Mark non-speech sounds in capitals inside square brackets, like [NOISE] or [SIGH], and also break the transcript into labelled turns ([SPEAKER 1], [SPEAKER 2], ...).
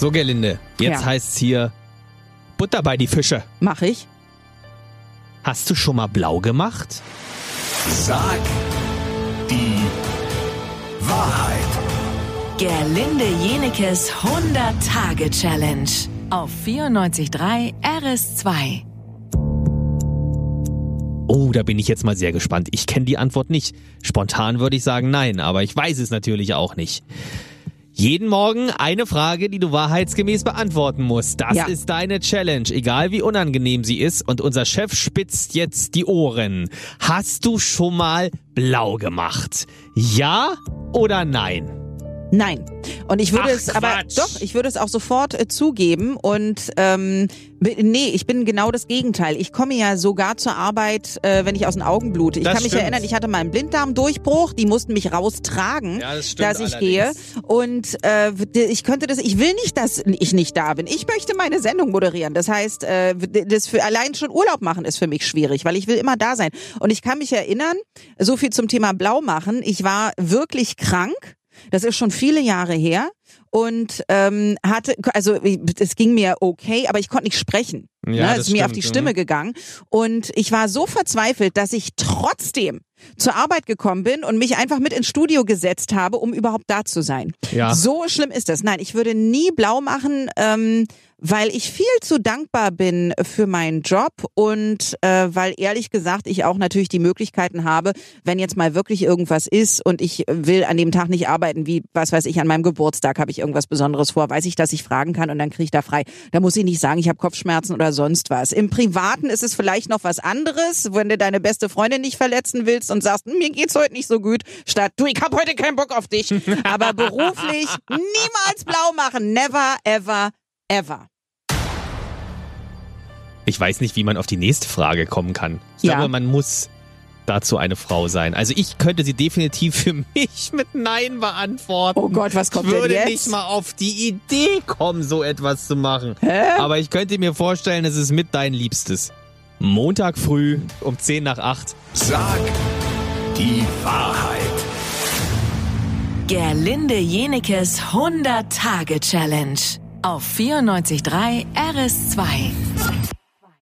[SPEAKER 1] So, Gerlinde, jetzt
[SPEAKER 2] Ja.
[SPEAKER 1] heißt's hier Butter bei die Fische.
[SPEAKER 2] Mach ich.
[SPEAKER 1] Hast du schon mal blau gemacht?
[SPEAKER 3] Sag die Wahrheit.
[SPEAKER 4] Gerlinde Jenekes 100-Tage-Challenge auf 94.3 RS2.
[SPEAKER 1] Oh, da bin ich jetzt mal sehr gespannt. Ich kenne die Antwort nicht. Spontan würde ich sagen nein, aber ich weiß es natürlich auch nicht. Jeden Morgen eine Frage, die du wahrheitsgemäß beantworten musst. Das
[SPEAKER 2] Ja.
[SPEAKER 1] ist deine Challenge, egal wie unangenehm sie ist. Und unser Chef spitzt jetzt die Ohren. Hast du schon mal blau gemacht? Ja oder nein?
[SPEAKER 2] Nein. Und ich würde
[SPEAKER 1] Ach,
[SPEAKER 2] es aber
[SPEAKER 1] Quatsch.
[SPEAKER 2] doch, ich würde es auch sofort äh, zugeben und ähm, nee, ich bin genau das Gegenteil. Ich komme ja sogar zur Arbeit, äh, wenn ich aus den Augen blute. Ich
[SPEAKER 1] Das
[SPEAKER 2] kann mich
[SPEAKER 1] stimmt.
[SPEAKER 2] erinnern, ich hatte mal einen Blinddarmdurchbruch, die mussten mich raustragen,
[SPEAKER 1] Ja, das
[SPEAKER 2] dass ich
[SPEAKER 1] allerdings.
[SPEAKER 2] gehe und äh, ich könnte das, ich will nicht, dass ich nicht da bin. Ich möchte meine Sendung moderieren. Das heißt, äh, das für allein schon Urlaub machen ist für mich schwierig, weil ich will immer da sein. Und ich kann mich erinnern, so viel zum Thema Blau machen. Ich war wirklich krank. Das ist schon viele Jahre her und ähm, hatte, also es ging mir okay, aber ich konnte nicht sprechen.
[SPEAKER 1] Ja,
[SPEAKER 2] ne? Es ist mir auf die
[SPEAKER 1] mhm.
[SPEAKER 2] Stimme gegangen und ich war so verzweifelt, dass ich trotzdem zur Arbeit gekommen bin und mich einfach mit ins Studio gesetzt habe, um überhaupt da zu sein.
[SPEAKER 1] Ja.
[SPEAKER 2] So schlimm ist das. Nein, ich würde nie blau machen, ähm, weil ich viel zu dankbar bin für meinen Job und äh, weil ehrlich gesagt ich auch natürlich die Möglichkeiten habe, wenn jetzt mal wirklich irgendwas ist und ich will an dem Tag nicht arbeiten, wie was weiß ich, an meinem Geburtstag habe ich irgendwas Besonderes vor, weiß ich, dass ich fragen kann und dann kriege ich da frei. Da muss ich nicht sagen, ich habe Kopfschmerzen oder sonst was. Im Privaten ist es vielleicht noch was anderes, wenn du deine beste Freundin nicht verletzen willst und sagst, "Hm, mir geht's heute nicht so gut, statt du, ich habe heute keinen Bock auf dich. [LAUGHS] Aber beruflich niemals blau machen, never, ever, ever.
[SPEAKER 1] Ich weiß nicht, wie man auf die nächste Frage kommen kann. Ich
[SPEAKER 2] Ja.
[SPEAKER 1] glaube, man muss dazu eine Frau sein. Also ich könnte sie definitiv für [LAUGHS] mich mit Nein beantworten.
[SPEAKER 2] Oh Gott, was kommt
[SPEAKER 1] ich würde
[SPEAKER 2] denn jetzt?
[SPEAKER 1] nicht mal auf die Idee kommen, so etwas zu machen.
[SPEAKER 2] Hä?
[SPEAKER 1] Aber ich könnte mir vorstellen, es ist mit dein Liebstes. Montag früh um 10 nach 8.
[SPEAKER 3] Sag die Wahrheit.
[SPEAKER 4] Gerlinde Jenekes 100-Tage-Challenge auf 94.3 RS2.